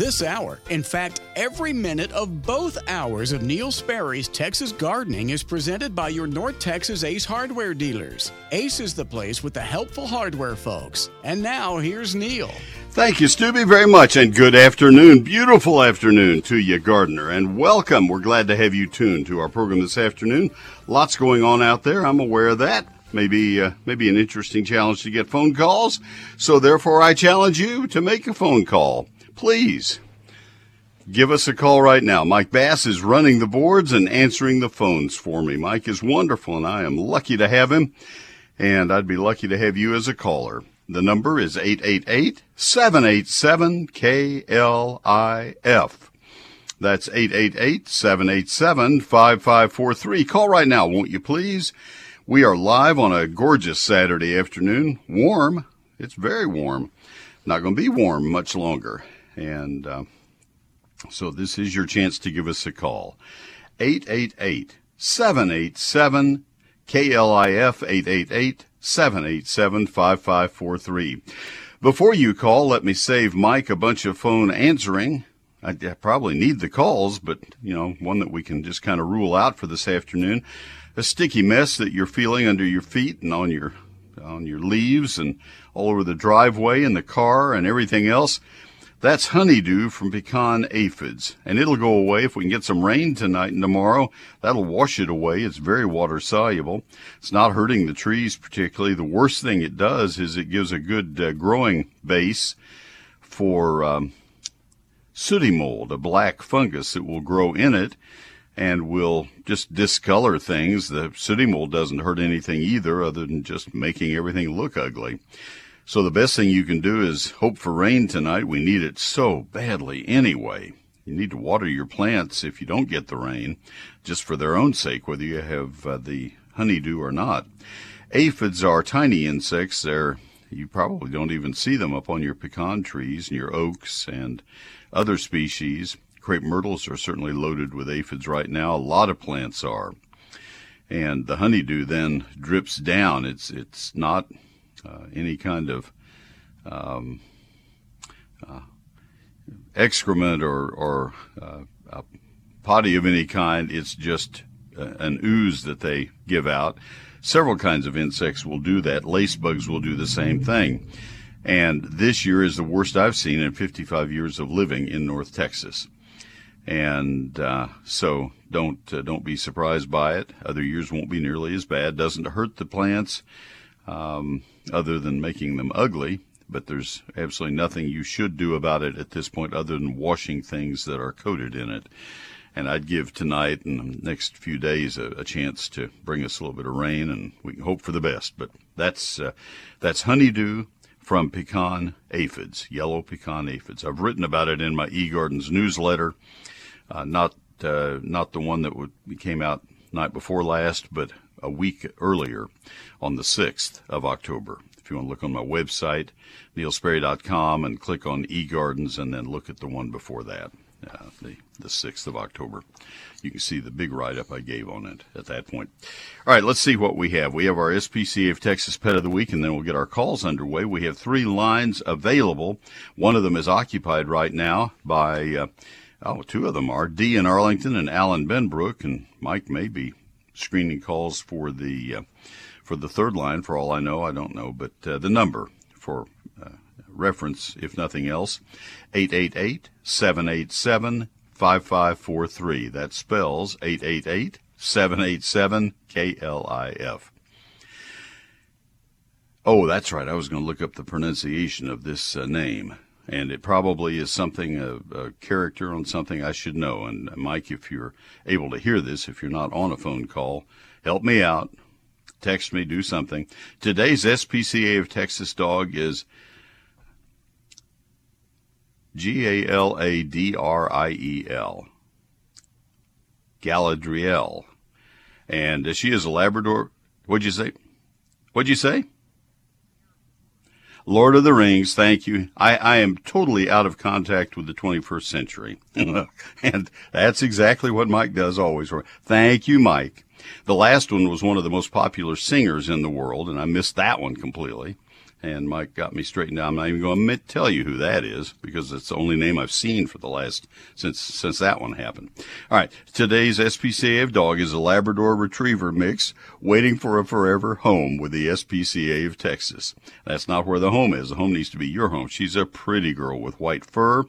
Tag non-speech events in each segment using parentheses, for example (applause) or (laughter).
this hour. In fact, every minute of both hours of Neil Sperry's Texas Gardening is presented by your North Texas Ace hardware dealers. Ace is the place with the helpful hardware folks. And now, here's Neil. Thank you, Stubby, very much, and good afternoon, beautiful afternoon to you, Gardener, and welcome. We're glad to have you tuned to our program this afternoon. Lots going on out there. I'm aware of that. Maybe, uh, maybe an interesting challenge to get phone calls. So therefore, I challenge you to make a phone call. Please give us a call right now. Mike Bass is running the boards and answering the phones for me. Mike is wonderful, and I am lucky to have him. And I'd be lucky to have you as a caller. The number is 888-787-KLIF. That's 888-787-5543. Call right now, won't you please? We are live on a gorgeous Saturday afternoon. Warm. It's very warm. Not going to be warm much longer. And uh, so this is your chance to give us a call. 888 787 KLIF 888 787 5543. Before you call, let me save Mike a bunch of phone answering. I probably need the calls, but you know, one that we can just kind of rule out for this afternoon. A sticky mess that you're feeling under your feet and on your on your leaves and all over the driveway and the car and everything else. That's honeydew from pecan aphids, and it'll go away if we can get some rain tonight and tomorrow. That'll wash it away. It's very water soluble. It's not hurting the trees particularly. The worst thing it does is it gives a good uh, growing base for um, sooty mold, a black fungus that will grow in it and will just discolor things. The sooty mold doesn't hurt anything either, other than just making everything look ugly. So the best thing you can do is hope for rain tonight. We need it so badly anyway. You need to water your plants if you don't get the rain, just for their own sake, whether you have uh, the honeydew or not. Aphids are tiny insects. They're you probably don't even see them up on your pecan trees and your oaks and other species. Crepe myrtles are certainly loaded with aphids right now. A lot of plants are. And the honeydew then drips down. It's it's not any kind of um, uh, excrement or, or uh, potty of any kind. It's just an ooze that they give out. Several kinds of insects will do that. Lace bugs will do the same thing. And this year is the worst I've seen in 55 years of living in North Texas. And uh, so don't uh, don't be surprised by it. Other years won't be nearly as bad. Doesn't hurt the plants um, other than making them ugly. But there's absolutely nothing you should do about it at this point other than washing things that are coated in it. And I'd give tonight and the next few days a, a chance to bring us a little bit of rain, and we can hope for the best. But that's uh, that's honeydew from pecan aphids, yellow pecan aphids. I've written about it in my eGardens newsletter, uh, not uh, not the one that would, came out night before last, but a week earlier on the 6th of October. If you want to look on my website, neilsperry.com, and click on eGardens and then look at the one before that, uh, the, the 6th of October. You can see the big write up I gave on it at that point. All right, let's see what we have. We have our SPCA of Texas Pet of the Week, and then we'll get our calls underway. We have three lines available. One of them is occupied right now by, uh, oh, two of them are Dee in Arlington and Alan Benbrook, and Mike may be screening calls for the uh, for the third line. For all I know, I don't know, but uh, the number for uh, reference, if nothing else, 888-787-5543. That spells 888-787-KLIF. Oh, that's right. I was going to look up the pronunciation of this uh, name and it probably is something a, a, character on something I should know. And Mike, if you're able to hear this, if you're not on a phone call, help me out. Text me, do something. Today's SPCA of Texas dog is G A L A D R I E L. Galadriel. And she is a Labrador. What'd you say? What'd you say? Lord of the Rings, thank you. I, I am totally out of contact with the 21st century. (laughs) and that's exactly what Mike does always. Thank you, Mike. The last one was one of the most popular singers in the world, and I missed that one completely. And Mike got me straightened out. I'm not even going to tell you who that is because it's the only name I've seen for the last since since that one happened. All right, today's SPCA dog is a Labrador Retriever mix, waiting for a forever home with the SPCA of Texas. That's not where the home is. The home needs to be your home. She's a pretty girl with white fur,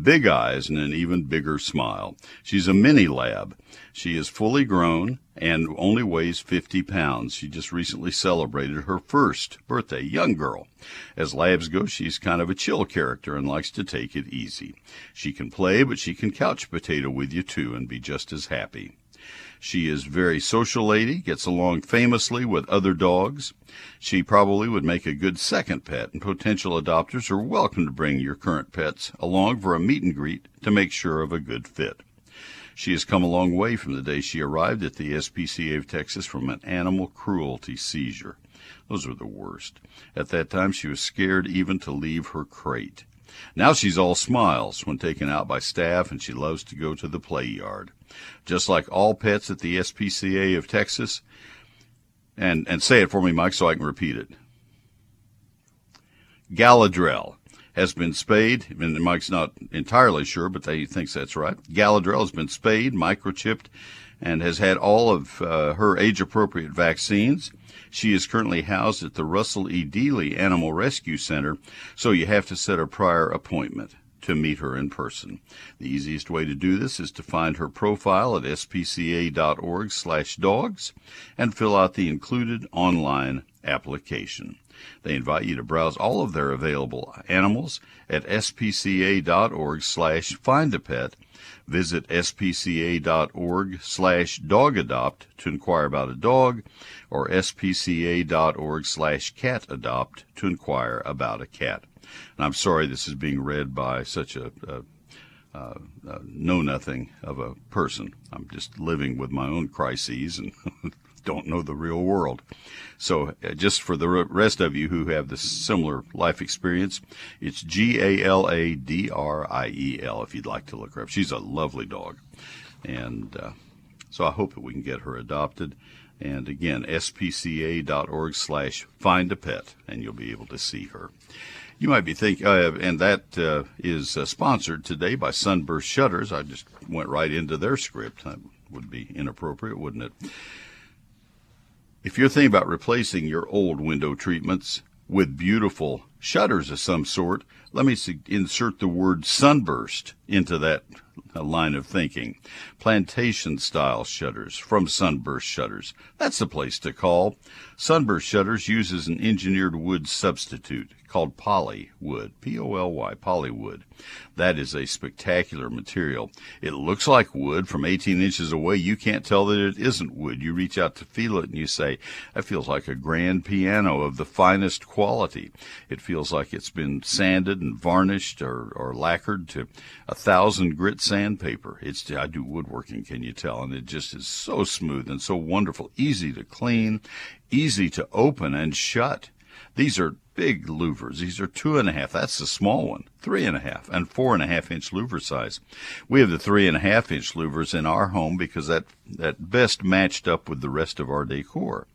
big eyes, and an even bigger smile. She's a mini lab. She is fully grown and only weighs 50 pounds. She just recently celebrated her first birthday. Young girl. As labs go, she's kind of a chill character and likes to take it easy. She can play, but she can couch potato with you too and be just as happy. She is very social lady, gets along famously with other dogs. She probably would make a good second pet, and potential adopters are welcome to bring your current pets along for a meet and greet to make sure of a good fit. She has come a long way from the day she arrived at the SPCA of Texas from an animal cruelty seizure. Those are the worst. At that time, she was scared even to leave her crate. Now she's all smiles when taken out by staff and she loves to go to the play yard. Just like all pets at the SPCA of Texas, and, and say it for me, Mike, so I can repeat it. Galadriel has been spayed, and Mike's not entirely sure, but he thinks that's right. Galadriel has been spayed, microchipped, and has had all of uh, her age appropriate vaccines. She is currently housed at the Russell E. Dealey Animal Rescue Center, so you have to set a prior appointment to meet her in person. The easiest way to do this is to find her profile at spca.org/dogs and fill out the included online application. They invite you to browse all of their available animals at spca.org slash find a pet. Visit spca.org slash dogadopt to inquire about a dog or spca.org slash cat adopt to inquire about a cat. And I'm sorry this is being read by such a, a know nothing of a person. I'm just living with my own crises and (laughs) don't know the real world. So, uh, just for the rest of you who have the similar life experience, it's G A L A D R I E L if you'd like to look her up. She's a lovely dog. And uh, so I hope that we can get her adopted. And again, spca.org slash find a pet, and you'll be able to see her. You might be thinking, uh, and that uh, is uh, sponsored today by Sunburst Shutters. I just went right into their script. That would be inappropriate, wouldn't it? If you're thinking about replacing your old window treatments with beautiful shutters of some sort, let me insert the word sunburst into that uh, line of thinking. Plantation style shutters from Sunburst Shutters. That's the place to call. Sunburst Shutters uses an engineered wood substitute called poly wood, P O L Y, polywood. That is a spectacular material. It looks like wood from 18 inches away. You can't tell that it isn't wood. You reach out to feel it and you say, that feels like a grand piano of the finest quality. It feels like it's been sanded and varnished or, or lacquered to a thousand grit sandpaper. It's, I do woodworking, can you tell? And it just is so smooth and so wonderful, easy to clean, easy to open and shut. These are big louvers. These are two and a half. That's the small one. Three and a half and four and a half inch louver size. We have the three and a half inch louvers in our home because that, that best matched up with the rest of our decor.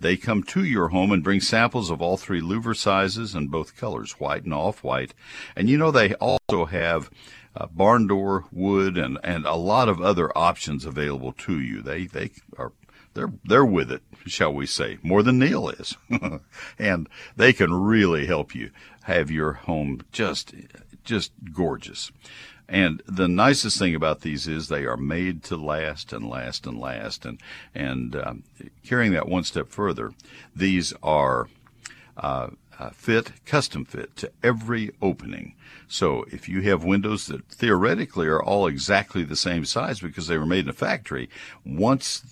They come to your home and bring samples of all three louver sizes and both colors, white and off white. And you know, they also have uh, barn door wood and, and a lot of other options available to you. They, they are they're they're with it, shall we say, more than Neil is, (laughs) and they can really help you have your home just just gorgeous. And the nicest thing about these is they are made to last and last and last. And and um, carrying that one step further, these are uh, uh, fit, custom fit to every opening. So if you have windows that theoretically are all exactly the same size because they were made in a factory, once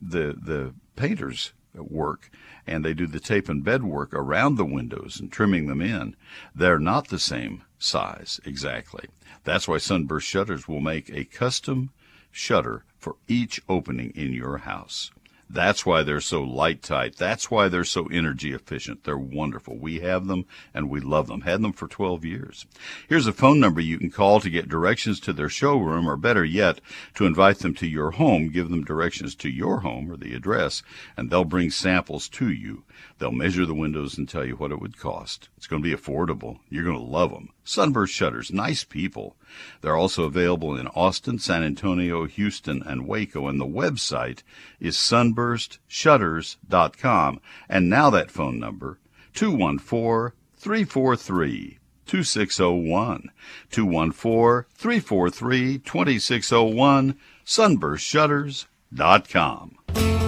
the the painters work and they do the tape and bed work around the windows and trimming them in, they're not the same size exactly. That's why Sunburst Shutters will make a custom shutter for each opening in your house. That's why they're so light tight. That's why they're so energy efficient. They're wonderful. We have them and we love them. Had them for 12 years. Here's a phone number you can call to get directions to their showroom or better yet, to invite them to your home. Give them directions to your home or the address and they'll bring samples to you. They'll measure the windows and tell you what it would cost. It's going to be affordable. You're going to love them. Sunburst Shutters, nice people. They're also available in Austin, San Antonio, Houston, and Waco, and the website is sunburstshutters.com. And now that phone number, 214 343 2601. 214 343 2601, sunburstshutters.com.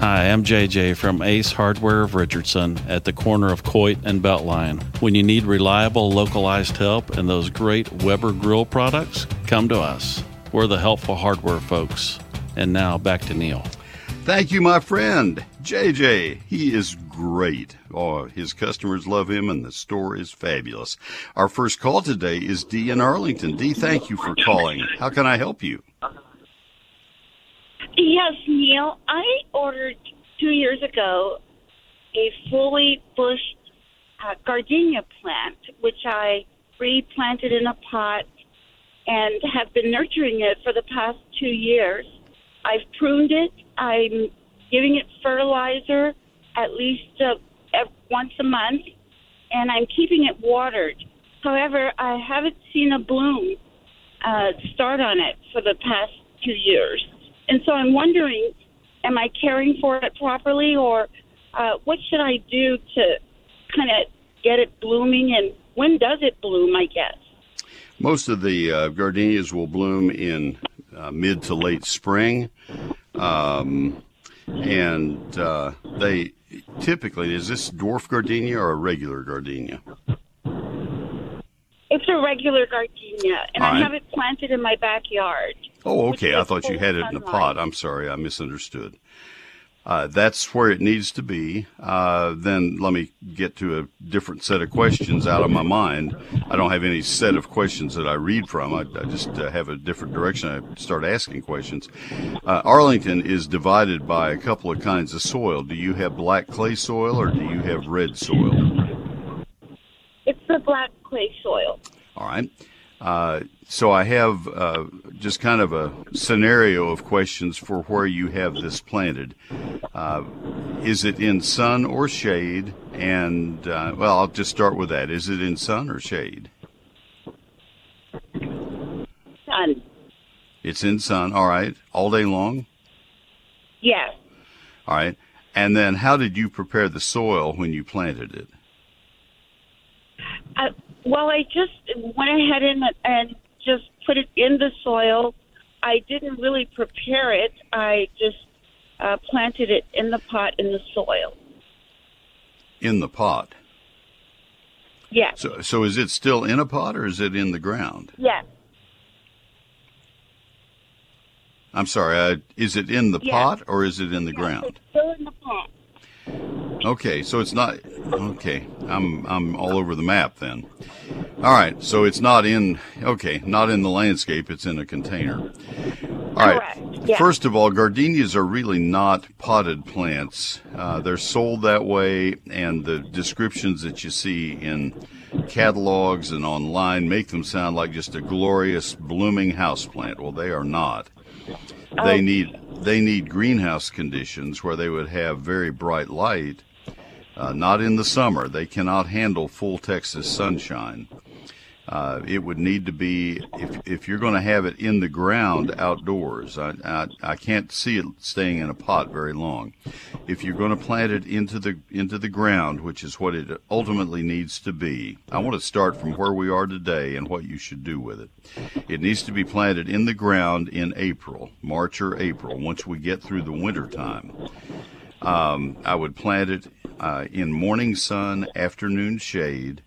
Hi, I'm JJ from Ace Hardware of Richardson at the corner of Coit and Beltline. When you need reliable, localized help and those great Weber grill products, come to us. We're the helpful hardware folks. And now back to Neil. Thank you, my friend. JJ, he is great. Oh, his customers love him and the store is fabulous. Our first call today is Dee in Arlington. Dee, thank you for calling. How can I help you? Yes, Neil. I ordered two years ago a fully bushed uh, gardenia plant, which I replanted in a pot and have been nurturing it for the past two years. I've pruned it. I'm giving it fertilizer at least uh, once a month, and I'm keeping it watered. However, I haven't seen a bloom uh, start on it for the past two years. And so I'm wondering, am I caring for it properly, or uh, what should I do to kind of get it blooming, and when does it bloom? I guess. Most of the uh, gardenias will bloom in uh, mid to late spring, um, and uh, they typically is this dwarf gardenia or a regular gardenia? It's a regular gardenia, and I have it planted in my backyard. Oh, okay. I thought you had it in a pot. I'm sorry, I misunderstood. Uh, that's where it needs to be. Uh, then let me get to a different set of questions out of my mind. I don't have any set of questions that I read from. I, I just uh, have a different direction. I start asking questions. Uh, Arlington is divided by a couple of kinds of soil. Do you have black clay soil or do you have red soil? It's the black clay soil. All right. Uh, so I have uh, just kind of a scenario of questions for where you have this planted. Uh, is it in sun or shade? And uh, well, I'll just start with that. Is it in sun or shade? Sun. It's in sun. All right. All day long. Yes. All right. And then, how did you prepare the soil when you planted it? Well, I just went ahead and, and just put it in the soil. I didn't really prepare it. I just uh, planted it in the pot in the soil. In the pot. Yes. So, so is it still in a pot or is it in the ground? Yes. I'm sorry. Uh, is it in the Yes. pot or is it in the Yes, ground? It's still in the pot. Okay, so it's not okay. I'm I'm all over the map then. All right, so it's not in okay, not in the landscape. It's in a container. All right. Yeah. First of all, gardenias are really not potted plants. Uh, they're sold that way, and the descriptions that you see in catalogs and online make them sound like just a glorious blooming houseplant. Well, they are not. They Oh. need they need greenhouse conditions where they would have very bright light. Uh, not in the summer. They cannot handle full Texas sunshine. Uh, it would need to be if if you're going to have it in the ground outdoors. I, I I can't see it staying in a pot very long. If you're going to plant it into the into the ground, which is what it ultimately needs to be, I want to start from where we are today and what you should do with it. It needs to be planted in the ground in April, March or April, once we get through the winter time. Um, I would plant it uh, in morning sun, afternoon shade.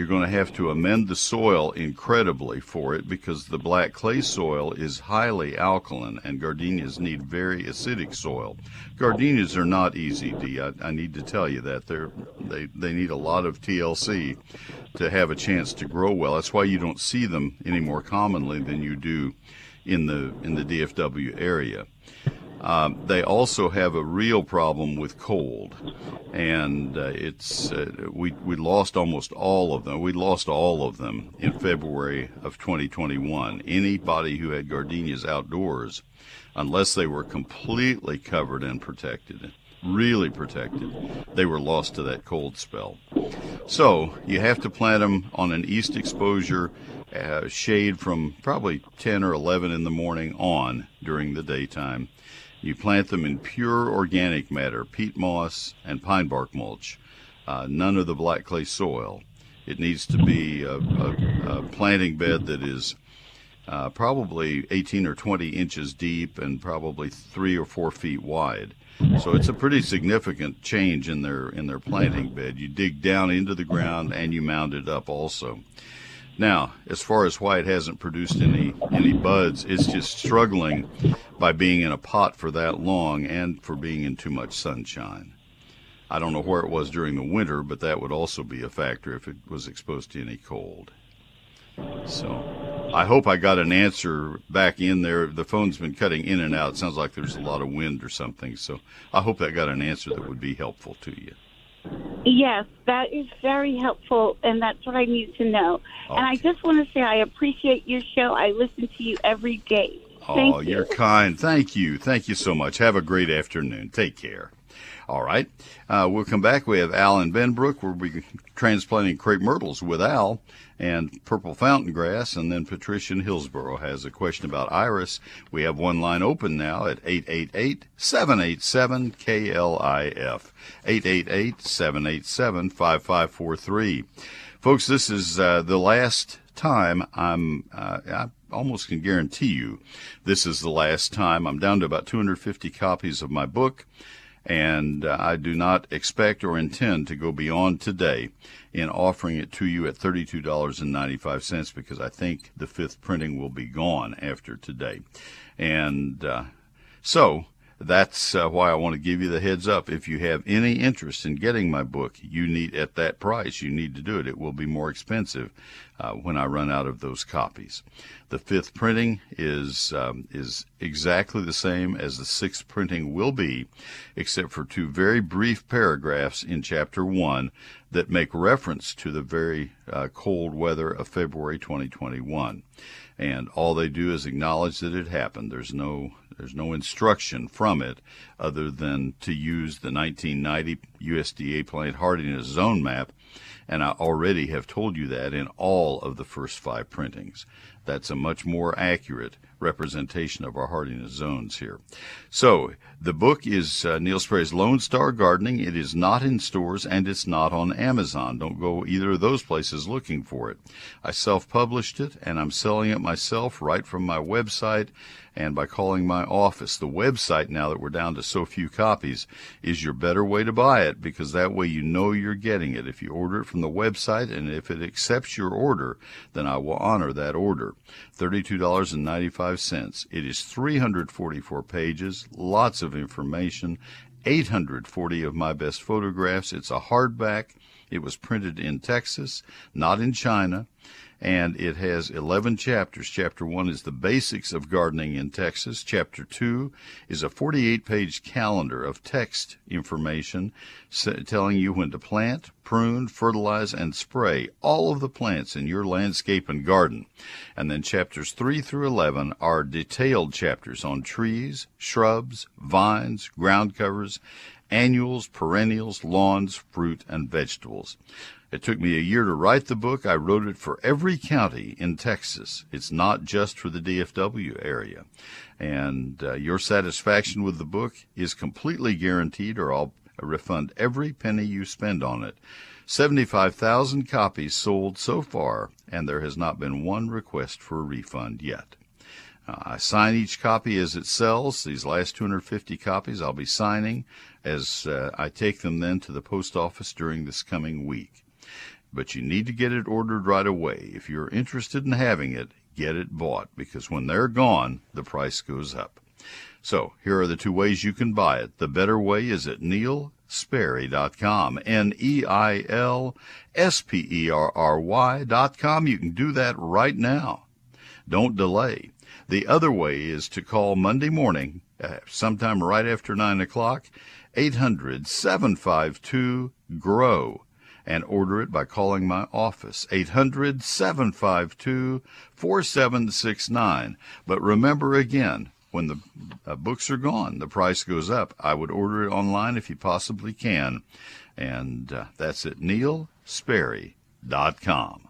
You're going to have to amend the soil incredibly for it because the black clay soil is highly alkaline and gardenias need very acidic soil. Gardenias are not easy, I need to tell you that. They're, they, they need a lot of TLC to have a chance to grow well. That's why you don't see them any more commonly than you do in the in the DFW area. Um, they also have a real problem with cold, and uh, it's uh, we we lost almost all of them. We lost all of them in February of 2021. Anybody who had gardenias outdoors, unless they were completely covered and protected, really protected, they were lost to that cold spell. So you have to plant them on an east exposure. Uh, shade from probably 10 or 11 in the morning on during the daytime you plant them in pure organic matter, peat moss and pine bark mulch, uh, none of the black clay soil. It needs to be a, a, a planting bed that is uh, probably 18 or 20 inches deep and probably three or four feet wide. So it's a pretty significant change in their in their planting bed. You dig down into the ground and you mound it up also. Now, as far as why it hasn't produced any any buds, it's just struggling by being in a pot for that long and for being in too much sunshine. I don't know where it was during the winter, but that would also be a factor if it was exposed to any cold. So I hope I got an answer back in there. The phone's been cutting in and out. It sounds like there's a lot of wind or something. So I hope that got an answer that would be helpful to you. Yes, that is very helpful, and that's what I need to know. Okay. And I just want to say I appreciate your show. I listen to you every day. Thank oh, you. are kind. Thank you. Thank you so much. Have a great afternoon. Take care. All right. Uh, we'll come back. We have Al and Benbrook. We'll be transplanting crepe myrtles with Al and purple fountain grass. And then Patricia in Hillsboro has a question about iris. We have one line open now at 888-787-KLIF. 888-787-5543. Folks, this is uh, the last time I'm, uh, I almost can guarantee you this is the last time. I'm down to about 250 copies of my book and uh, I do not expect or intend to go beyond today in offering it to you at $32.95 because I think the fifth printing will be gone after today. And uh, so that's uh, why I want to give you the heads up. If you have any interest in getting my book, you need at that price. You need to do it. It will be more expensive uh, when I run out of those copies. The fifth printing is um, is exactly the same as the sixth printing will be, except for two very brief paragraphs in chapter one that make reference to the very uh, cold weather of February 2021. And all they do is acknowledge that it happened. There's no there's no instruction from it other than to use the 1990 USDA plant hardiness zone map and I already have told you that in all of the first five printings. That's a much more accurate representation of our hardiness zones here. So the book is uh, Neil Sperry's Lone Star Gardening. It is not in stores and it's not on Amazon. Don't go either of those places looking for it. I self-published it and I'm selling it myself right from my website and by calling my office. The website, now that we're down to so few copies, is your better way to buy it because that way you know you're getting it. If you order it from the website and if it accepts your order, then I will honor that order. $32.95. It is 344 pages, lots of information, 840 of my best photographs. It's a hardback. It was printed in Texas, not in China and it has 11 chapters. Chapter 1 is the basics of gardening in Texas. Chapter 2 is a 48 page calendar of text information telling you when to plant, prune, fertilize, and spray all of the plants in your landscape and garden. And then chapters 3 through 11 are detailed chapters on trees, shrubs, vines, ground covers, annuals, perennials, lawns, fruit, and vegetables. It took me a year to write the book. I wrote it for every county in Texas. It's not just for the DFW area. And uh, your satisfaction with the book is completely guaranteed, or I'll refund every penny you spend on it. 75,000 copies sold so far, and there has not been one request for a refund yet. Uh, I sign each copy as it sells. These last 250 copies I'll be signing as uh, I take them then to the post office during this coming week but you need to get it ordered right away. If you're interested in having it, get it bought because when they're gone, the price goes up. So here are the two ways you can buy it. The better way is at neilsperry.com, N-E-I-L-S-P-E-R-R-Y dot com. You can do that right now. Don't delay. The other way is to call Monday morning, uh, sometime right after 9 o'clock, 800 752 GROW and order it by calling my office 800 752 4769 but remember again when the uh, books are gone the price goes up. I would order it online if you possibly can. And uh, that's at neilsperry.com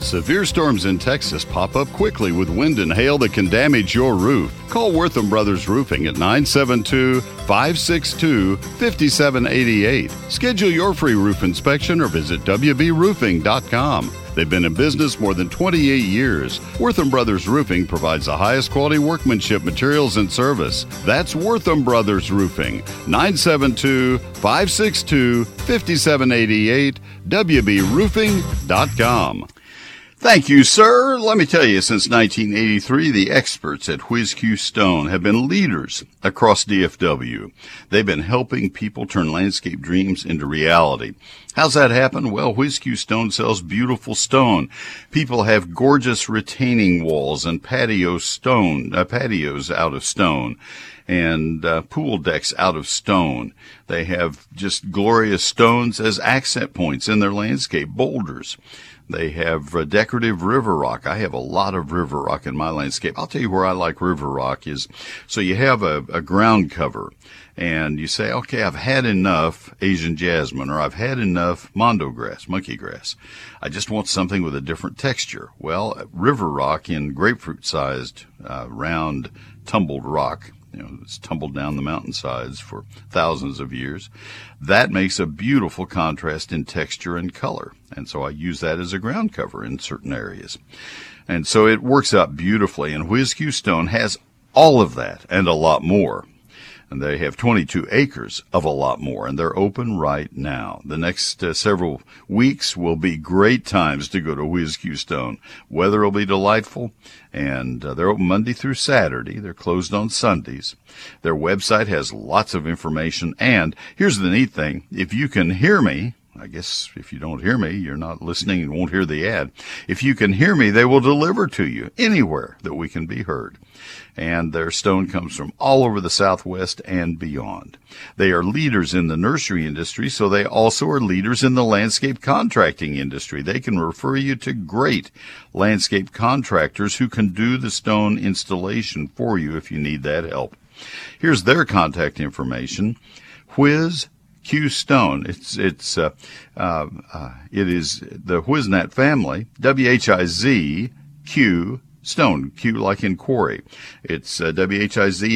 Severe storms in Texas pop up quickly with wind and hail that can damage your roof. Call Wortham Brothers Roofing at 972 562 5788. Schedule your free roof inspection or visit WBRoofing.com. They've been in business more than 28 years. Wortham Brothers Roofing provides the highest quality workmanship, materials, and service. That's Wortham Brothers Roofing. 972 562 5788. WBRoofing.com. Thank you, sir. Let me tell you, since 1983, the experts at WhizQ Stone have been leaders across DFW. They've been helping people turn landscape dreams into reality. How's that happen? Well, WhizQ Stone sells beautiful stone. People have gorgeous retaining walls and patio stone, uh, patios out of stone and uh, pool decks out of stone. They have just glorious stones as accent points in their landscape, boulders. They have uh, decorative river rock. I have a lot of river rock in my landscape. I'll tell you where I like river rock is so you have a, a ground cover and you say, okay, I've had enough Asian jasmine or I've had enough mondo grass, monkey grass. I just want something with a different texture. Well, river rock in grapefruit sized, uh, round, tumbled rock know, it's tumbled down the mountainsides for thousands of years. That makes a beautiful contrast in texture and color. And so I use that as a ground cover in certain areas. And so it works out beautifully. And WhizQ Stone has all of that and a lot more and they have 22 acres of a lot more, and they're open right now. The next uh, several weeks will be great times to go to WhizQ Stone. Weather will be delightful, and uh, they're open Monday through Saturday. They're closed on Sundays. Their website has lots of information, and here's the neat thing: if you can hear me, I guess if you don't hear me, you're not listening and won't hear the ad. If you can hear me, they will deliver to you anywhere that we can be heard and their stone comes from all over the Southwest and beyond. They are leaders in the nursery industry, so they also are leaders in the landscape contracting industry. They can refer you to great landscape contractors who can do the stone installation for you if you need that help. Here's their contact information. Whiz Q Stone. It's it's uh, uh, uh, it is the Whiznat family. W H I Z Q Stone, Q like in quarry. It's uh, whiz-q.com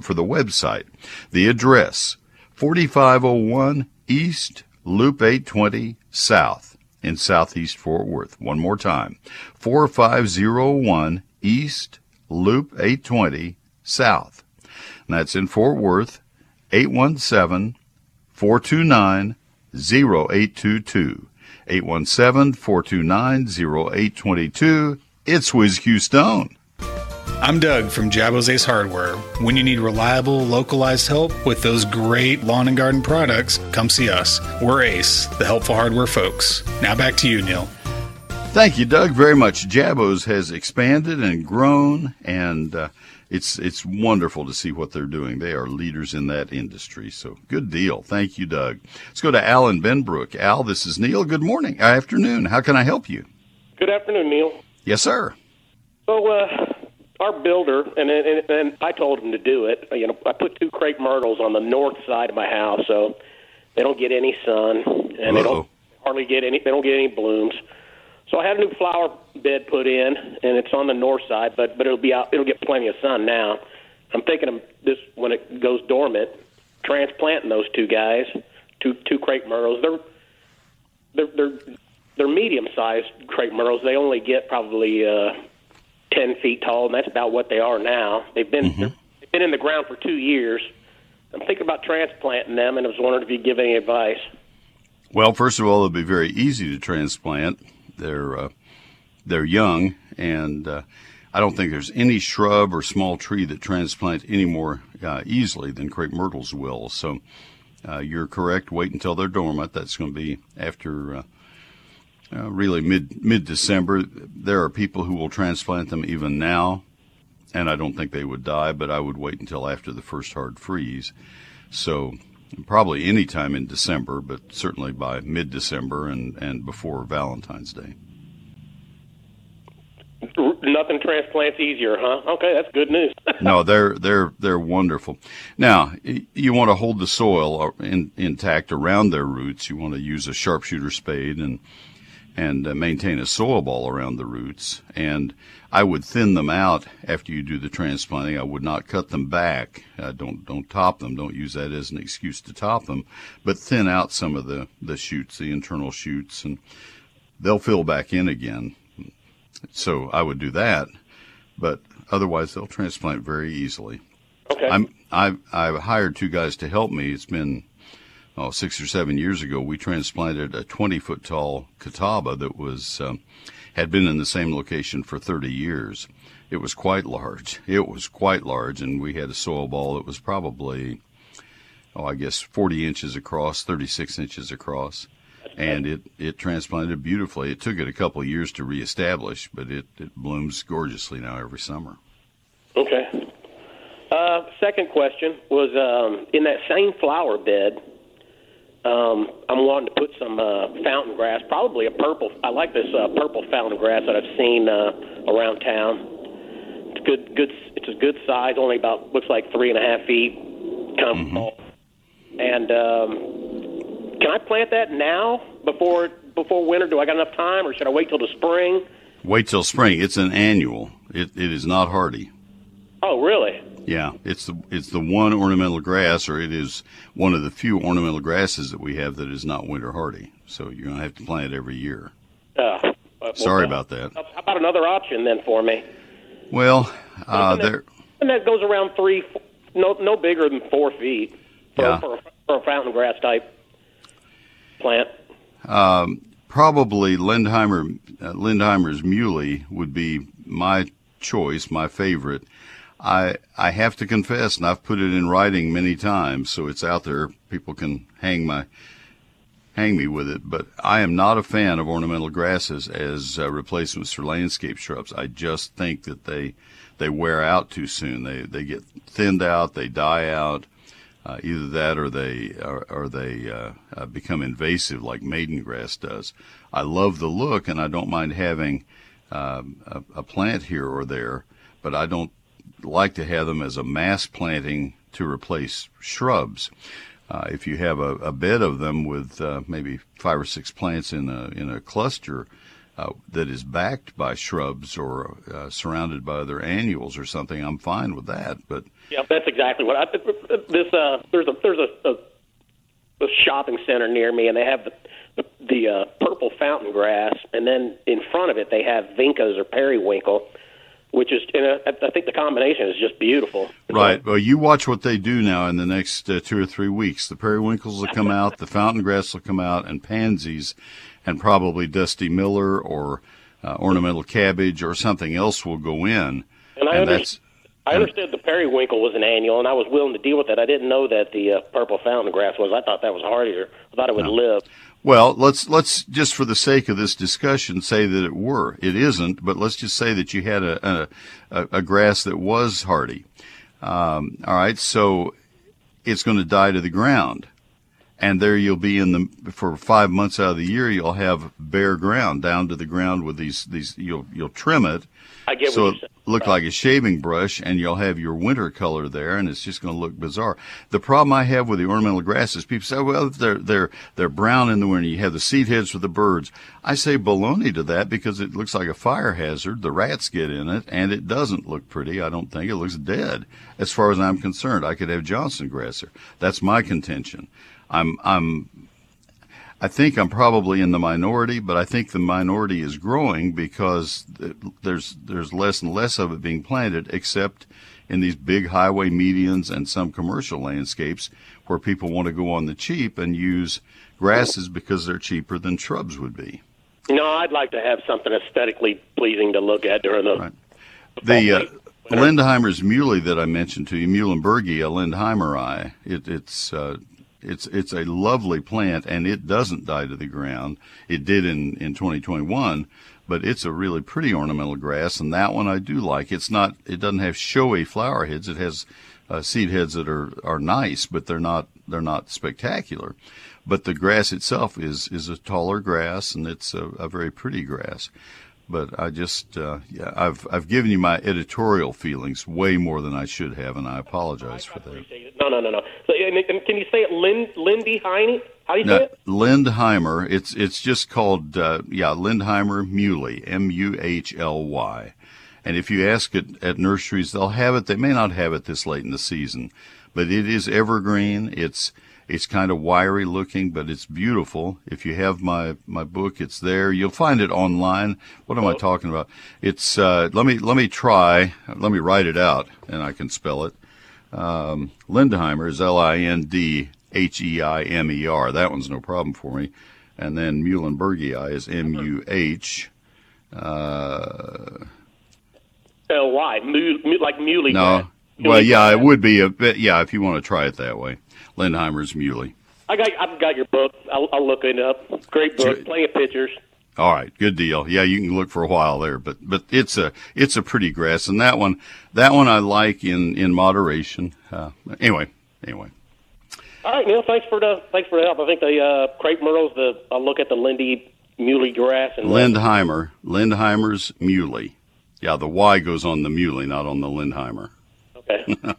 for the website. The address, 4501 East Loop 820 South in Southeast Fort Worth. One more time, 4501 East Loop 820 South. And that's in Fort Worth, 817 429 0822. 817 429 0822 it's WhizQ Stone. I'm Doug from Jabo's Ace Hardware. When you need reliable, localized help with those great lawn and garden products, come see us. We're Ace, the helpful hardware folks. Now back to you, Neil. Thank you, Doug, very much. Jabos has expanded and grown, and uh, it's it's wonderful to see what they're doing. They are leaders in that industry. So good deal. Thank you, Doug. Let's go to Al in Benbrook. Al, this is Neil. Good morning, afternoon. How can I help you? Good afternoon, Neil. Yes, sir. So, uh, our builder, and, and and I told him to do it. You know, I put two crepe myrtles on the north side of my house, so they don't get any sun, and Uh-oh. they don't hardly get any. They don't get any blooms. So I had a new flower bed put in, and it's on the north side, but but it'll be out. It'll get plenty of sun now. I'm thinking of this when it goes dormant, transplanting those two guys, two two crepe myrtles. They're they're they're they're medium sized crepe myrtles. They only get probably uh, ten feet tall, and that's about what they are now. They've been Mm-hmm. they've been in the ground for two years. I'm thinking about transplanting them, and I was wondering if you'd give any advice. Well, first of all, they'll be very easy to transplant. They're uh, they're young, and uh, I don't think there's any shrub or small tree that transplants any more uh, easily than crepe myrtles will. So uh, you're correct. Wait until they're dormant. That's going to be after uh, uh, really mid mid December. There are people who will transplant them even now, and I don't think they would die. But I would wait until after the first hard freeze. So probably any time in December, but certainly by mid December and and before Valentine's Day. Nothing transplants easier, huh? Okay, that's good news. (laughs) no, they're they're they're wonderful. Now you want to hold the soil uh, in, intact around their roots. You want to use a sharpshooter spade and and uh, maintain a soil ball around the roots. And I would thin them out after you do the transplanting. I would not cut them back. Uh, don't don't top them. Don't use that as an excuse to top them, but thin out some of the the shoots, the internal shoots, and they'll fill back in again. So I would do that, but otherwise they'll transplant very easily. Okay. I'm I've I've hired two guys to help me. It's been oh six or seven years ago. We transplanted a 20 foot tall catawba that was um, had been in the same location for 30 years. It was quite large. It was quite large, and we had a soil ball that was probably oh I guess 40 inches across, 36 inches across. And it, it transplanted beautifully. It took it a couple of years to reestablish, but it, it blooms gorgeously now every summer. Okay. Uh, second question was um, in that same flower bed. Um, I'm wanting to put some uh, fountain grass, probably a purple. I like this uh, purple fountain grass that I've seen uh, around town. It's good, good. It's a good size, only about looks like three and a half feet, kind of tall. And um, can I plant that now before before winter? Do I got enough time, or should I wait till the spring? Wait till spring. It's an annual. It, it is not hardy. Oh, really? Yeah, it's the it's the one ornamental grass, or it is one of the few ornamental grasses that we have that is not winter hardy. So you're gonna have to plant it every year. Uh, well, Sorry uh, about that. How about another option then for me? Well, uh, Something there. that, and that goes around three, no, no bigger than four feet for, Yeah. for, for a fountain grass type plant. Um, probably Lindheimer, uh, Lindheimer's Muhly would be my choice, my favorite. I I have to confess, and I've put it in writing many times, so it's out there. People can hang my hang me with it. But I am not a fan of ornamental grasses as uh, replacements for landscape shrubs. I just think that they they wear out too soon. They they get thinned out. They die out. Uh, either that or they or, or they uh, uh, become invasive like maiden grass does. I love the look and I don't mind having um, a, a plant here or there, but I don't like to have them as a mass planting to replace shrubs. Uh, if you have a, a bed of them with uh, maybe five or six plants in a in a cluster uh, that is backed by shrubs or uh, surrounded by other annuals or something, I'm fine with that. But Yeah, that's exactly what I. This uh, there's a there's a, a, a shopping center near me, and they have the the, uh, purple fountain grass, and then in front of it they have vincas or periwinkle, which is and I I think the combination is just beautiful. Right. Well, you watch what they do now in the next uh, two or three weeks. The periwinkles will come out, the fountain grass will come out, and pansies, and probably dusty miller or uh, ornamental cabbage or something else will go in. And I and I understood the periwinkle was an annual, and I was willing to deal with it. I didn't know that the uh, purple fountain grass was. I thought that was hardier. I thought it would live. Well. Let's let's just for the sake of this discussion say that it were. It isn't, but let's just say that you had a a, a, grass that was hardy. Um, all right, so it's going to die to the ground. and there you'll be in the for five months out of the year you'll have bare ground down to the ground with these these you'll you'll trim it I get so it you're saying. look like a shaving brush and you'll have your winter color there and it's just going to look bizarre. The problem i have with the ornamental grasses people say well they're they're they're brown in the winter. You have the seed heads for the birds. I say baloney to that because it looks like a fire hazard. The rats get in it and it doesn't look pretty i don't think. It looks dead as far as i'm concerned. I could have johnson grass there. That's my contention. I'm i'm I think I'm probably in the minority, but I think the minority is growing because there's there's less and less of it being planted, except in these big highway medians and some commercial landscapes where people want to go on the cheap and use grasses because they're cheaper than shrubs would be. No, I'd like to have something aesthetically pleasing to look at during the. Right. The uh, Lindheimer's Muhly that I mentioned to you, Muhlenbergia lindheimeri, it, it's uh, it's it's a lovely plant and it doesn't die to the ground. It did in in 2021, but it's a really pretty ornamental grass, and that one I do like. It's not it doesn't have showy flower heads. It has uh, seed heads that are are nice, but they're not they're not spectacular. But the grass itself is is a taller grass, and it's a, a very pretty grass. But I just, uh, yeah, I've I've given you my editorial feelings way more than I should have, and I apologize I, for that. No, no, no, no. So, can you say it, Lind Lindy Heine? How do you say it? Lindheimer. It's it's just called uh, yeah Lindheimer Muhly M U H L Y. And if you ask it at nurseries, they'll have it. They may not have it this late in the season, but it is evergreen. It's it's kind of wiry looking, but it's beautiful. If you have my, my book, it's there. You'll find it online. What am I talking about? It's, uh, let me, let me try, let me write it out and I can spell it. Um, Lindheimer is L-I-N-D-H-E-I-M-E-R. That one's no problem for me. And then Muhlenbergii is M-U-H, uh, L-Y, like Muley. No. Well, yeah, it would be a bit, yeah, if you want to try it that way. Lindheimer's Muhly. I got I've got your book. I'll, I'll look it up. Great book. Sure. Plenty of pictures. All right, good deal. Yeah, you can look for a while there, but but it's a it's a pretty grass, and that one that one I like in in moderation. Uh, anyway, anyway. All right, Neil. Thanks for the thanks for the help. I think the uh, crepe myrtle's the I'll look at the Lindy Muhly grass and Lindheimer Lindheimer's muhly. Yeah, the Y goes on the muhly, not on the Lindheimer. Okay. (laughs)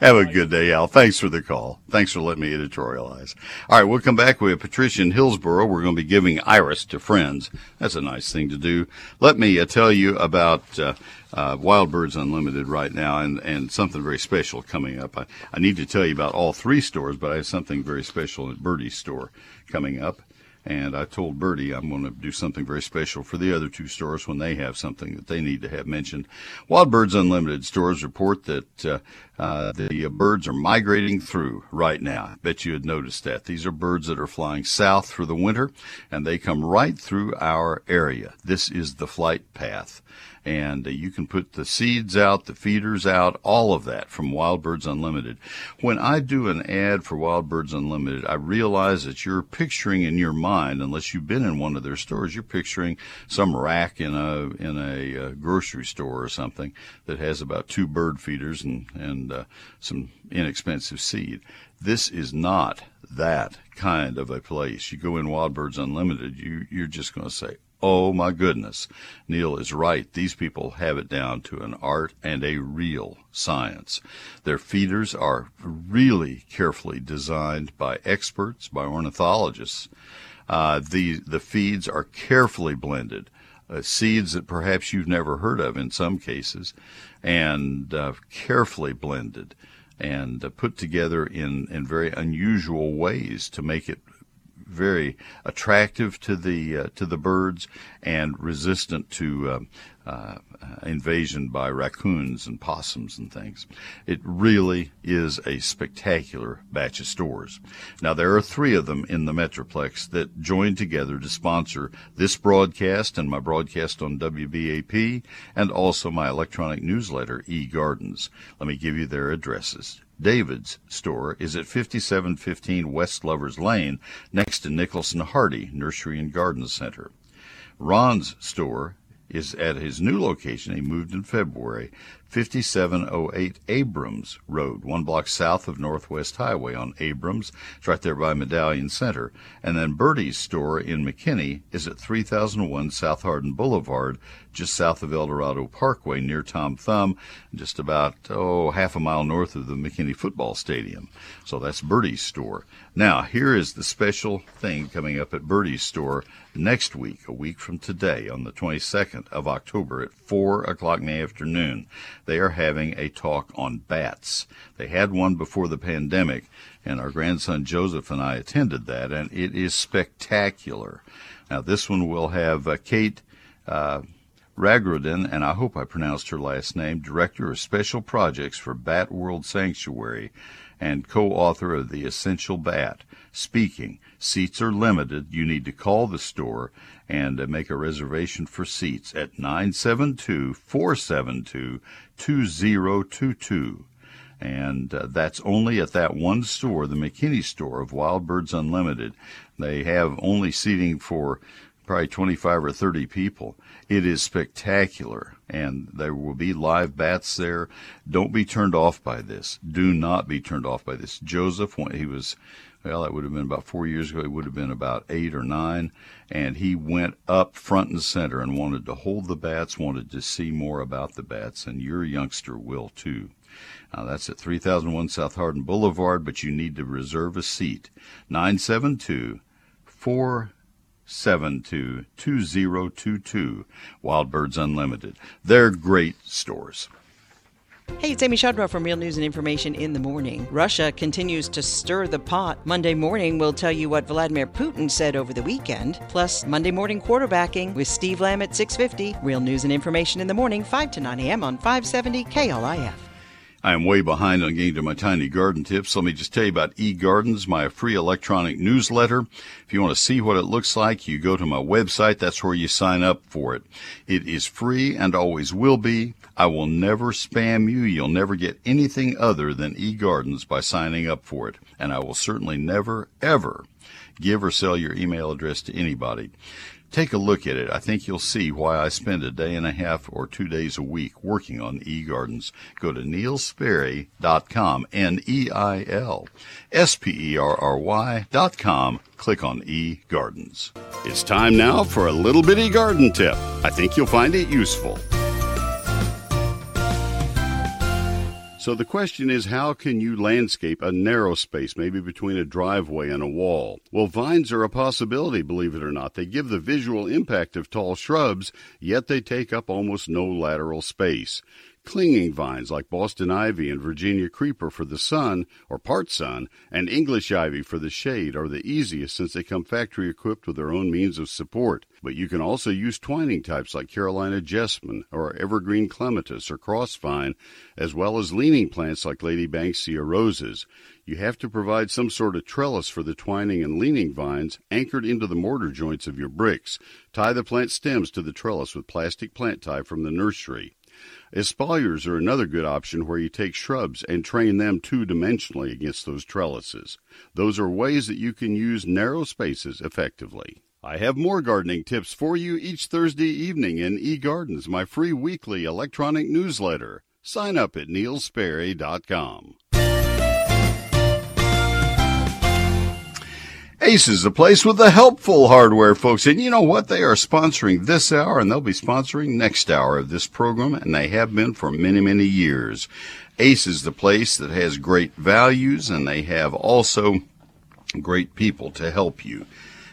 Have a good day, Al. Thanks for the call. Thanks for letting me editorialize. All right, we'll come back with Patricia in Hillsboro. We're going to be giving iris to friends. That's a nice thing to do. Let me uh, tell you about uh, uh, Wild Birds Unlimited right now and, and something very special coming up. I, I need to tell you about all three stores, but I have something very special at Birdie's store coming up. And I told Birdie I'm going to do something very special for the other two stores when they have something that they need to have mentioned. Wild Birds Unlimited stores report that uh, uh, the birds are migrating through right now. I bet you had noticed that. These are birds that are flying south for the winter, and they come right through our area. This is the flight path and uh, you can put the seeds out, the feeders out, all of that from Wild Birds Unlimited. When I do an ad for Wild Birds Unlimited, I realize that you're picturing in your mind, unless you've been in one of their stores, you're picturing some rack in a in a uh, grocery store or something that has about two bird feeders and and uh, some inexpensive seed. This is not that kind of a place. You go in Wild Birds Unlimited, you you're just going to say, Oh my goodness. Neil is right. These people have it down to an art and a real science. Their feeders are really carefully designed by experts, by ornithologists. Uh, the, the feeds are carefully blended. Uh, seeds that perhaps you've never heard of in some cases, and uh, carefully blended and uh, put together in, in very unusual ways to make it very attractive to the uh, to the birds and resistant to um, uh, invasion by raccoons and possums and things. It really is a spectacular batch of stores. Now there are three of them in the Metroplex that joined together to sponsor this broadcast and my broadcast on WBAP and also my electronic newsletter, eGardens. Let me give you their addresses. David's store is at 5715 West Lovers Lane, next to Nicholson Hardie Nursery and Garden Center. Ron's store is at his new location. He moved in February, 5708 Abrams Road, one block south of Northwest Highway on Abrams. It's right there by Medallion Center. And then Birdie's store in McKinney is at 3001 South Hardin Boulevard, just south of El Dorado Parkway near Tom Thumb, just about, oh, half a mile north of the McKinney Football Stadium. So that's Birdie's store. Now, here is the special thing coming up at Birdie's store next week, a week from today, on the 22nd of October at 4 o'clock in the afternoon. They are having a talk on bats. They had one before the pandemic, and our grandson Joseph and I attended that, and it is spectacular. Now, this one will have uh, Kate uh, Rugroden, and I hope I pronounced her last name, Director of Special Projects for Bat World Sanctuary and co author of The Essential Bat, speaking. Seats are limited. You need to call the store and uh, make a reservation for seats at 972 472 2022. And uh, that's only at that one store, the McKinney store of Wild Birds Unlimited. They have only seating for probably 25 or 30 people. It is spectacular, and there will be live bats there. Don't be turned off by this. Do not be turned off by this. Joseph, when he was well, that would have been about four years ago. He would have been about eight or nine. And he went up front and center and wanted to hold the bats, wanted to see more about the bats. And your youngster will too. Now that's at 3001 South Hardin Boulevard, but you need to reserve a seat. 972 472 2022. Wild Birds Unlimited. They're great stores. Hey, it's Amy Chodroff from Real News and Information in the Morning. Russia continues to stir the pot. Monday morning, we'll tell you what Vladimir Putin said over the weekend. Plus, Monday morning quarterbacking with Steve Lamb at 650. Real News and Information in the Morning, 5 to 9 a.m. on 570 KLIF. I am way behind on getting to my tiny garden tips. Let me just tell you about eGardens, my free electronic newsletter. If you want to see what it looks like, you go to my website. That's where you sign up for it. It is free and always will be. I will never spam you. You'll never get anything other than eGardens by signing up for it. And I will certainly never, ever give or sell your email address to anybody. Take a look at it. I think you'll see why I spend a day and a half or two days a week working on eGardens. Go to neilsperry.com, N-E-I-L S-P-E-R-R-Y dot com. Click on eGardens. It's time now for a little bitty garden tip. I think you'll find it useful. So the question is, how can you landscape a narrow space, maybe between a driveway and a wall? Well, vines are a possibility, believe it or not. They give the visual impact of tall shrubs, yet they take up almost no lateral space. Clinging vines like Boston ivy and Virginia creeper for the sun or part sun, and English ivy for the shade are the easiest since they come factory equipped with their own means of support. But you can also use twining types like Carolina jessamine or evergreen clematis or crossvine, as well as leaning plants like Lady Banksia roses. You have to provide some sort of trellis for the twining and leaning vines anchored into the mortar joints of your bricks. Tie the plant stems to the trellis with plastic plant tie from the nursery. Espaliers are another good option where you take shrubs and train them two dimensionally against those trellises. Those are ways that you can use narrow spaces effectively. I have more gardening tips for you each Thursday evening in eGardens, my free weekly electronic newsletter. Sign up at neilsperry.com. Ace is the place with the helpful hardware, folks. And you know what? They are sponsoring this hour and they'll be sponsoring next hour of this program, and they have been for many, many years. Ace is the place that has great values and they have also great people to help you.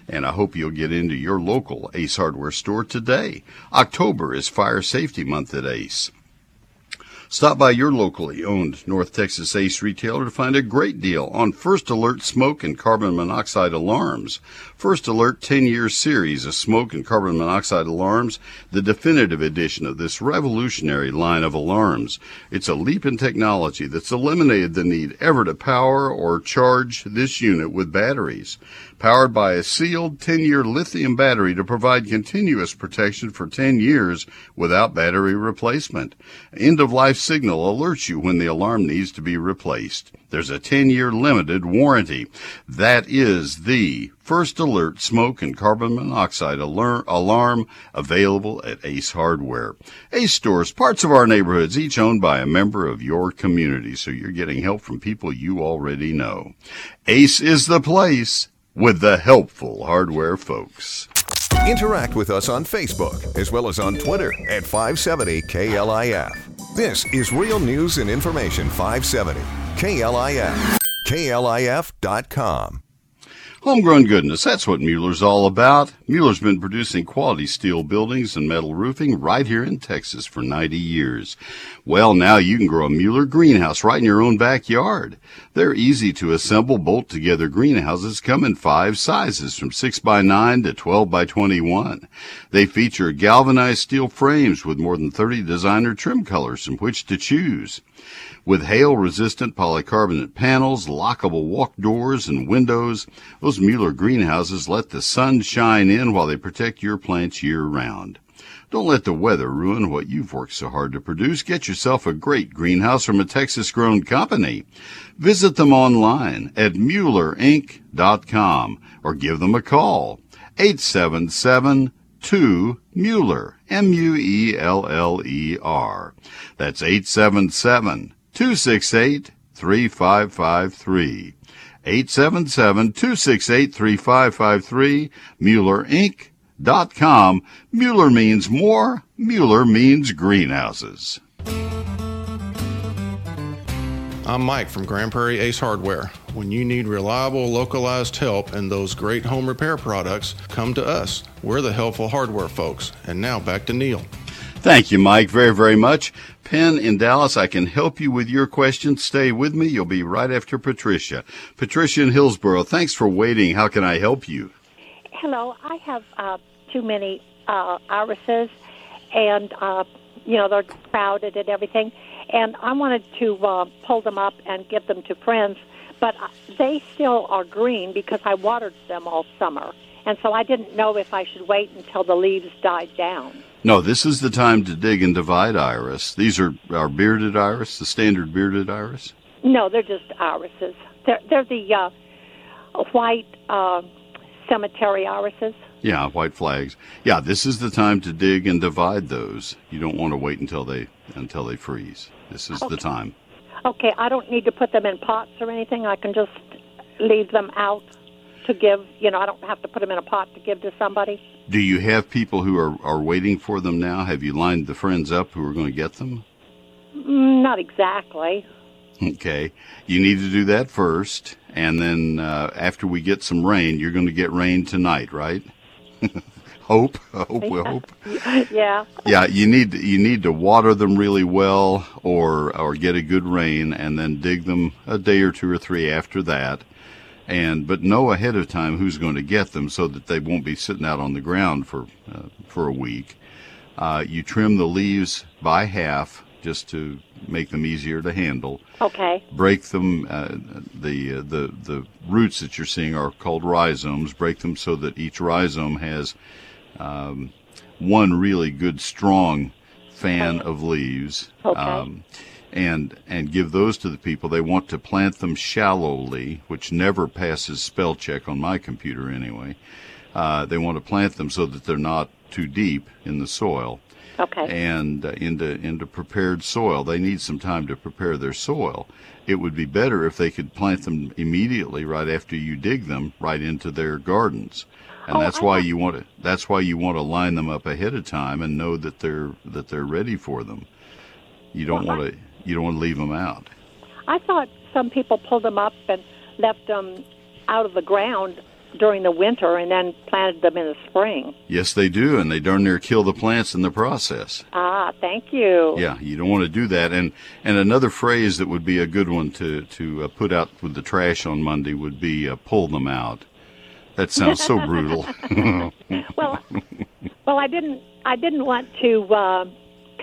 And I hope you'll get into your local Ace Hardware store today. October is Fire Safety Month at Ace. Stop by your locally owned North Texas Ace retailer to find a great deal on First Alert smoke and carbon monoxide alarms. First Alert 10 year series of smoke and carbon monoxide alarms, the definitive edition of this revolutionary line of alarms. It's a leap in technology that's eliminated the need ever to power or charge this unit with batteries powered by a sealed 10 year lithium battery to provide continuous protection for 10 years without battery replacement. End of life signal alerts you when the alarm needs to be replaced. There's a 10 year limited warranty. That is the First Alert Smoke and Carbon Monoxide Alarm available at Ace Hardware. Ace stores, parts of our neighborhoods, each owned by a member of your community, so you're getting help from people you already know. Ace is the place with the helpful hardware folks. Interact with us on Facebook as well as on Twitter at 570 KLIF. This is Real News and Information 570 KLIF. KLIF.com. Homegrown goodness, that's what Mueller's all about. Mueller's been producing quality steel buildings and metal roofing right here in Texas for 90 years. Well, now you can grow a Mueller greenhouse right in your own backyard. They're easy to assemble, bolt together greenhouses come in five sizes from 6 by 9 to 12 by 21. They feature galvanized steel frames with more than 30 designer trim colors from which to choose. With hail resistant polycarbonate panels, lockable walk doors, and windows, those Mueller greenhouses let the sun shine in while they protect your plants year round. Don't let the weather ruin what you've worked so hard to produce. Get yourself a great greenhouse from a Texas grown company. Visit them online at MuellerInc.com or give them a call. 877 2 Mueller, M U E L L E R. That's 877 268 3553. 877 268 3553. MuellerInc.com. Mueller means more. Mueller means greenhouses. I'm Mike from Grand Prairie Ace Hardware. When you need reliable, localized help and those great home repair products, come to us. We're the helpful hardware folks. And now back to Neil. Thank you, Mike, very, very much. Penn in Dallas, I can help you with your questions. Stay with me. You'll be right after Patricia. Patricia in Hillsboro, thanks for waiting. How can I help you? Hello, I have uh, too many uh, irises, and uh, you know they're crowded and everything. And I wanted to uh, pull them up and give them to friends, but uh, they still are green because I watered them all summer, and so I didn't know if I should wait until the leaves died down. No, this is the time to dig and divide iris. These are our bearded iris, the standard bearded iris. No, they're just irises. They're they're the uh, white uh, cemetery irises. Yeah, white flags. Yeah, this is the time to dig and divide those. You don't want to wait until they until they freeze. This is the time. Okay, I don't need to put them in pots or anything. I can just leave them out to give. You know, I don't have to put them in a pot to give to somebody. Do you have people who are, are waiting for them now? Have you lined the friends up who are going to get them? Mm, Not exactly. Okay. You need to do that first. And then uh, after we get some rain, you're going to get rain tonight, right? (laughs) hope. Hope. We hope. (laughs) yeah. Yeah, you need you need to water them really well, or or get a good rain, and then dig them a day or two or three after that, and but know ahead of time who's going to get them so that they won't be sitting out on the ground for uh, for a week. Uh, you trim the leaves by half just to make them easier to handle. Okay. Break them. Uh, the uh, the the roots that you're seeing are called rhizomes. Break them so that each rhizome has um, one really good strong fan of leaves. Okay. Um, and and give those to the people. They want to plant them shallowly, which never passes spell check on my computer anyway. Uh, they want to plant them so that they're not too deep in the soil Okay. and uh, into into prepared soil. They need some time to prepare their soil. It would be better if they could plant them immediately right after you dig them right into their gardens. And Oh, that's I why thought- you want to that's why you want to line them up ahead of time and know that they're that they're ready for them. You don't Well, want to you don't want to leave them out. I thought some people pulled them up and left them out of the ground during the winter and then planted them in the spring. Yes, they do, and they darn near kill the plants in the process. Ah, thank you. Yeah, you don't want to do that. And and another phrase that would be a good one to to uh, put out with the trash on Monday would be uh, pull them out. That sounds so (laughs) brutal. (laughs) well, well, I didn't. I didn't want to uh,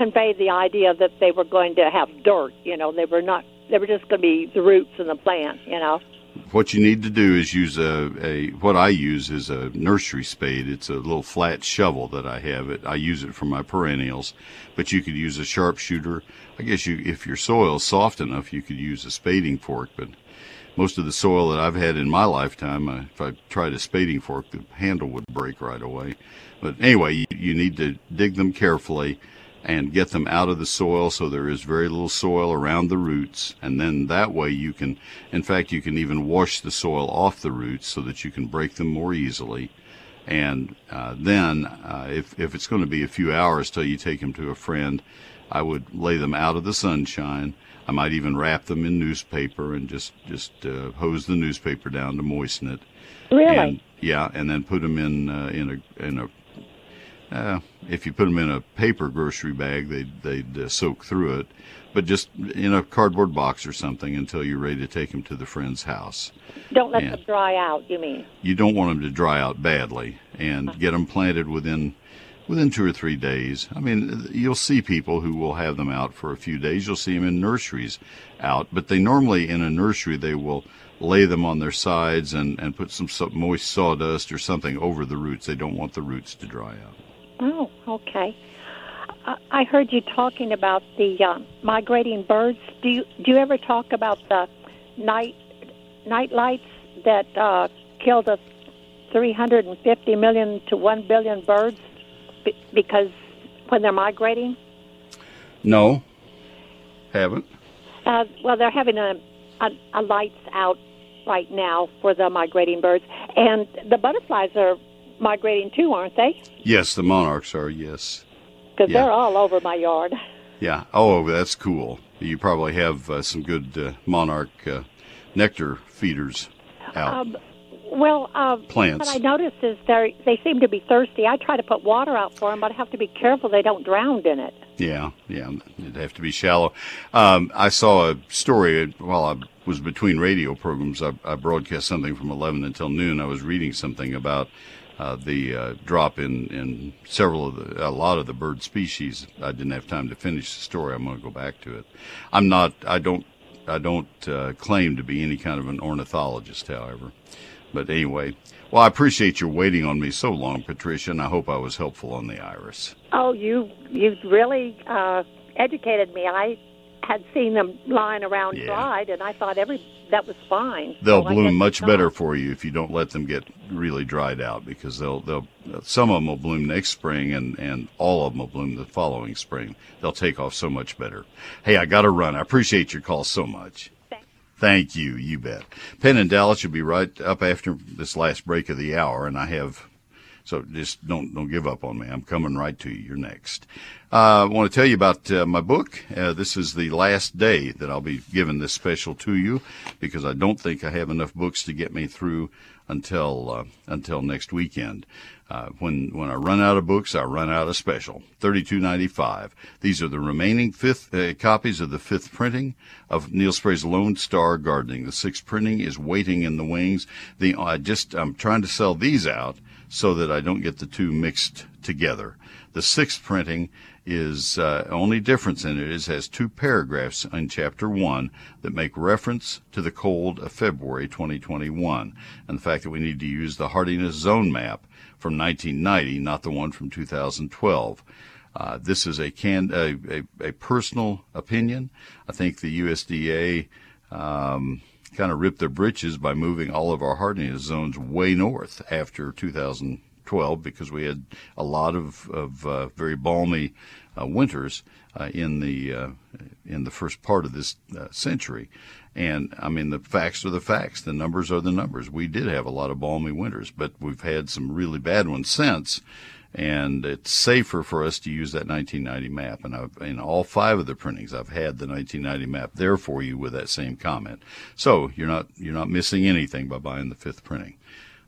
convey the idea that they were going to have dirt. You know, they were not. They were just going to be the roots and the plant. You know. what you need to do is use a, a what I use is a nursery spade. It's a little flat shovel that I have. It I use it for my perennials, but you could use a sharpshooter. I guess you if your soil's soft enough, you could use a spading fork. But most of the soil that I've had in my lifetime, uh, if I tried a spading fork, the handle would break right away. But anyway, you, you need to dig them carefully and get them out of the soil so there is very little soil around the roots and then that way you can in fact you can even wash the soil off the roots so that you can break them more easily and uh, then uh, if, if it's going to be a few hours till you take them to a friend i would lay them out of the sunshine I might even wrap them in newspaper and just just uh, hose the newspaper down to moisten it. Really? And, yeah, and then put them in uh, in a in a. If you put them in a paper grocery bag, they'd they'd uh, soak through it, but just in a cardboard box or something until you're ready to take them to the friend's house. Don't let And- them dry out. You mean? you don't want them to dry out badly and get them planted within within two or three days. I mean, you'll see people who will have them out for a few days. You'll see them in nurseries out, but they normally in a nursery they will lay them on their sides and and put some moist sawdust or something over the roots. They don't want the roots to dry out. Oh, okay. I- I heard you talking about the uh, migrating birds. Do you do you ever talk about the night night lights that uh, kill the 350 million to 1 billion birds be- because when they're migrating? No, haven't. Uh, well, they're having a, a, a lights out right now for the migrating birds, and the butterflies are migrating too, aren't they? Yes, the monarchs are. Yes. Because Yeah. they're all over my yard. Yeah. Oh, that's cool. You probably have uh, some good uh, monarch uh, nectar feeders out. Um, well, uh, Plants. what I noticed is they they seem to be thirsty. I try to put water out for them, but I have to be careful they don't drown in it. Yeah, yeah, it'd have to be shallow. Um, I saw a story while I was between radio programs. I, I broadcast something from 11 until noon. I was reading something about uh, the uh, drop in, in several of the, a lot of the bird species. I didn't have time to finish the story. I'm going to go back to it. I'm not, I don't, I don't uh, claim to be any kind of an ornithologist, however. But anyway, well, I appreciate your waiting on me so long, Patricia, and I hope I was helpful on the iris. Oh, you you really uh, educated me. I had seen them lying around Yeah. dried, and I thought every that was fine. They'll So bloom much better for you if you don't let them get really dried out because they'll they'll some of them will bloom next spring and and all of them will bloom the following spring. They'll take off so much better. Hey, I got to run. I appreciate your call so much. Thank you. You bet. Penn and Dallas will be right up after this last break of the hour, and I have. So just don't don't give up on me. I'm coming right to you. You're next. Uh, I want to tell you about uh, my book. Uh, this is the last day that I'll be giving this special to you because I don't think I have enough books to get me through until uh, until next weekend. Uh, when when I run out of books, I run out of special. Thirty-two ninety-five. These are the remaining fifth uh, copies of the fifth printing of Neil Sperry's Lone Star Gardening. The sixth printing is waiting in the wings. The I just I'm trying to sell these out so that I don't get the two mixed together. The sixth printing is uh, only difference in it is has two paragraphs in chapter one that make reference to the cold of February 2021 and the fact that we need to use the hardiness zone map from 1990, not the one from 2012. Uh, this is a, can, a, a, a personal opinion. I think the USDA um, kind of ripped their britches by moving all of our hardiness zones way north after 2012 because we had a lot of, of uh, very balmy uh, winters uh, in the uh, in the first part of this uh, century. And I mean, the facts are the facts. The numbers are the numbers. We did have a lot of balmy winters, but we've had some really bad ones since. And it's safer for us to use that 1990 map. And I've, in all five of the printings, I've had the 1990 map there for you with that same comment. So you're not you're not missing anything by buying the fifth printing.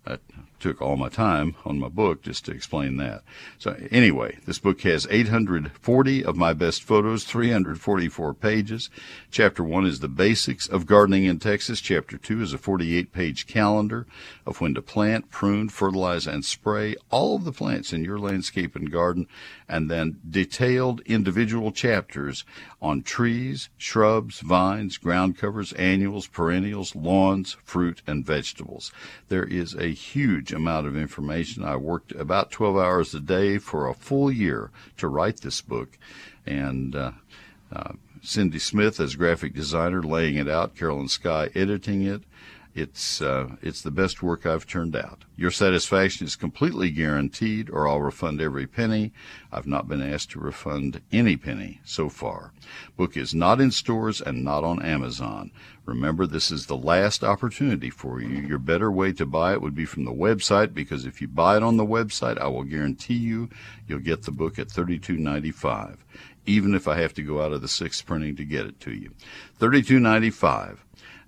That took all my time on my book just to explain that. So anyway, this book has 840 of my best photos, 344 pages. Chapter one is the basics of gardening in Texas. Chapter two is a 48 page calendar of when to plant, prune, fertilize, and spray all of the plants in your landscape and garden, and then detailed individual chapters on trees, shrubs, vines, ground covers, annuals, perennials, lawns, fruit, and vegetables. There is a huge amount of information. I worked about 12 hours a day for a full year to write this book, and uh, uh, Cindy Smith as graphic designer laying it out, Carolyn Sky editing it, It's uh, it's the best work I've turned out. Your satisfaction is completely guaranteed, or I'll refund every penny. I've not been asked to refund any penny so far. Book is not in stores and not on Amazon. Remember, this is the last opportunity for you. Your better way to buy it would be from the website because if you buy it on the website, I will guarantee you you'll get the book at $32.95, even if I have to go out of the sixth printing to get it to you. $32.95.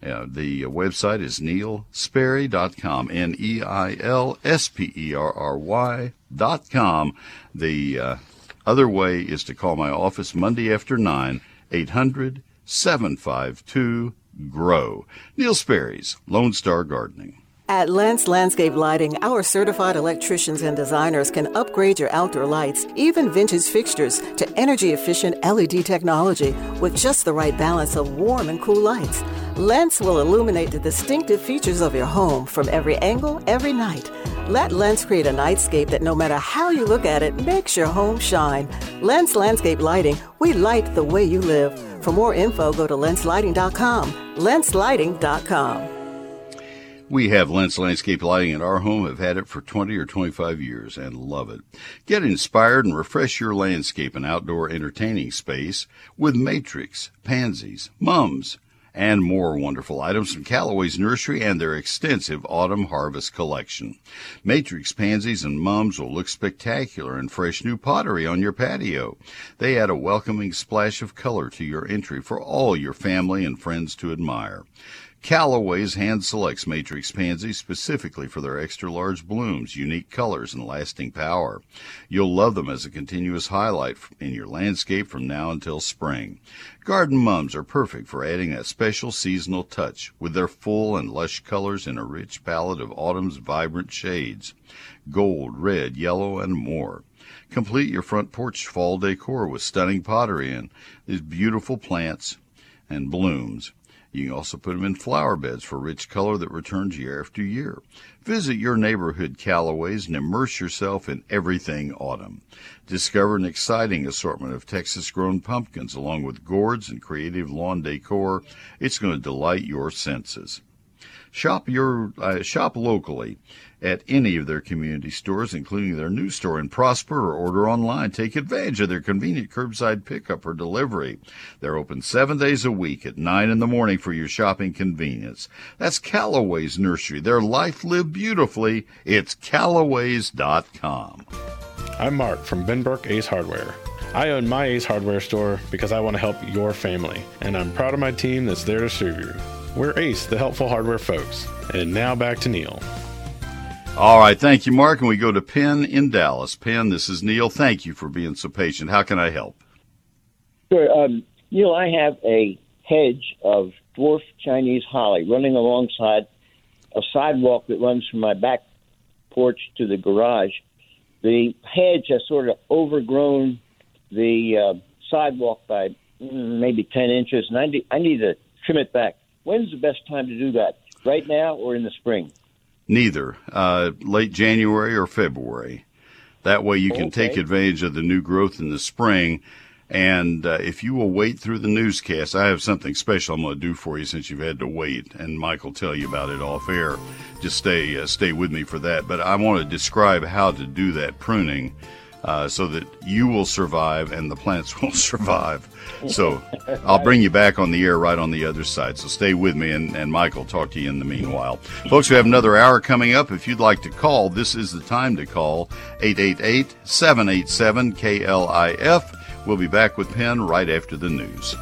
Uh, the website is neilsperry.com, N-E-I-L-S-P-E-R-R-Y dot com. The uh, other way is to call my office Monday after 9, 800 752 GROW. Neil Sperry's Lone Star Gardening. At Lens Landscape Lighting, our certified electricians and designers can upgrade your outdoor lights, even vintage fixtures, to energy efficient LED technology with just the right balance of warm and cool lights. Lens will illuminate the distinctive features of your home from every angle, every night. Let Lens create a nightscape that no matter how you look at it, makes your home shine. Lens Landscape Lighting, we light the way you live. For more info, go to lenslighting.com. Lenslighting.com. We have Lens Landscape Lighting in our home, have had it for 20 or 25 years and love it. Get inspired and refresh your landscape and outdoor entertaining space with Matrix, Pansies, Mums, and more wonderful items from Callaway's nursery and their extensive autumn harvest collection. Matrix pansies and mums will look spectacular in fresh new pottery on your patio. They add a welcoming splash of color to your entry for all your family and friends to admire. Callaway's hand selects matrix pansies specifically for their extra large blooms, unique colors, and lasting power. You'll love them as a continuous highlight in your landscape from now until spring. Garden mums are perfect for adding that special seasonal touch with their full and lush colors in a rich palette of autumn's vibrant shades gold, red, yellow, and more. Complete your front porch fall decor with stunning pottery and these beautiful plants and blooms. You can also put them in flower beds for rich color that returns year after year. Visit your neighborhood Callaways and immerse yourself in everything autumn. Discover an exciting assortment of Texas grown pumpkins along with gourds and creative lawn decor. It's going to delight your senses. Shop your uh, shop locally at any of their community stores, including their new store in Prosper, or order online. Take advantage of their convenient curbside pickup or delivery. They're open seven days a week at nine in the morning for your shopping convenience. That's Callaway's Nursery. Their life lived beautifully. It's Callaways.com. I'm Mark from Benbrook Ace Hardware. I own my Ace Hardware store because I want to help your family, and I'm proud of my team that's there to serve you. We're Ace, the helpful hardware folks. And now back to Neil. All right, thank you, Mark. And we go to Penn in Dallas. Penn, this is Neil. Thank you for being so patient. How can I help? Sure. Um, Neil, I have a hedge of dwarf Chinese holly running alongside a sidewalk that runs from my back porch to the garage. The hedge has sort of overgrown the uh, sidewalk by maybe 10 inches, and I need, I need to trim it back. When's the best time to do that? Right now or in the spring? Neither. Uh, late January or February. That way you can Okay. take advantage of the new growth in the spring. And uh, if you will wait through the newscast, I have something special I'm going to do for you since you've had to wait, and Mike will tell you about it off air. Just stay uh, stay with me for that. But I want to describe how to do that pruning uh, so that you will survive and the plants (laughs) will survive. So I'll bring you back on the air right on the other side. So stay with me, and, and will talk to you in the meanwhile. Folks, we have another hour coming up. If you'd like to call, this is the time to call 888 787 KLIF. We'll be back with Penn right after the news.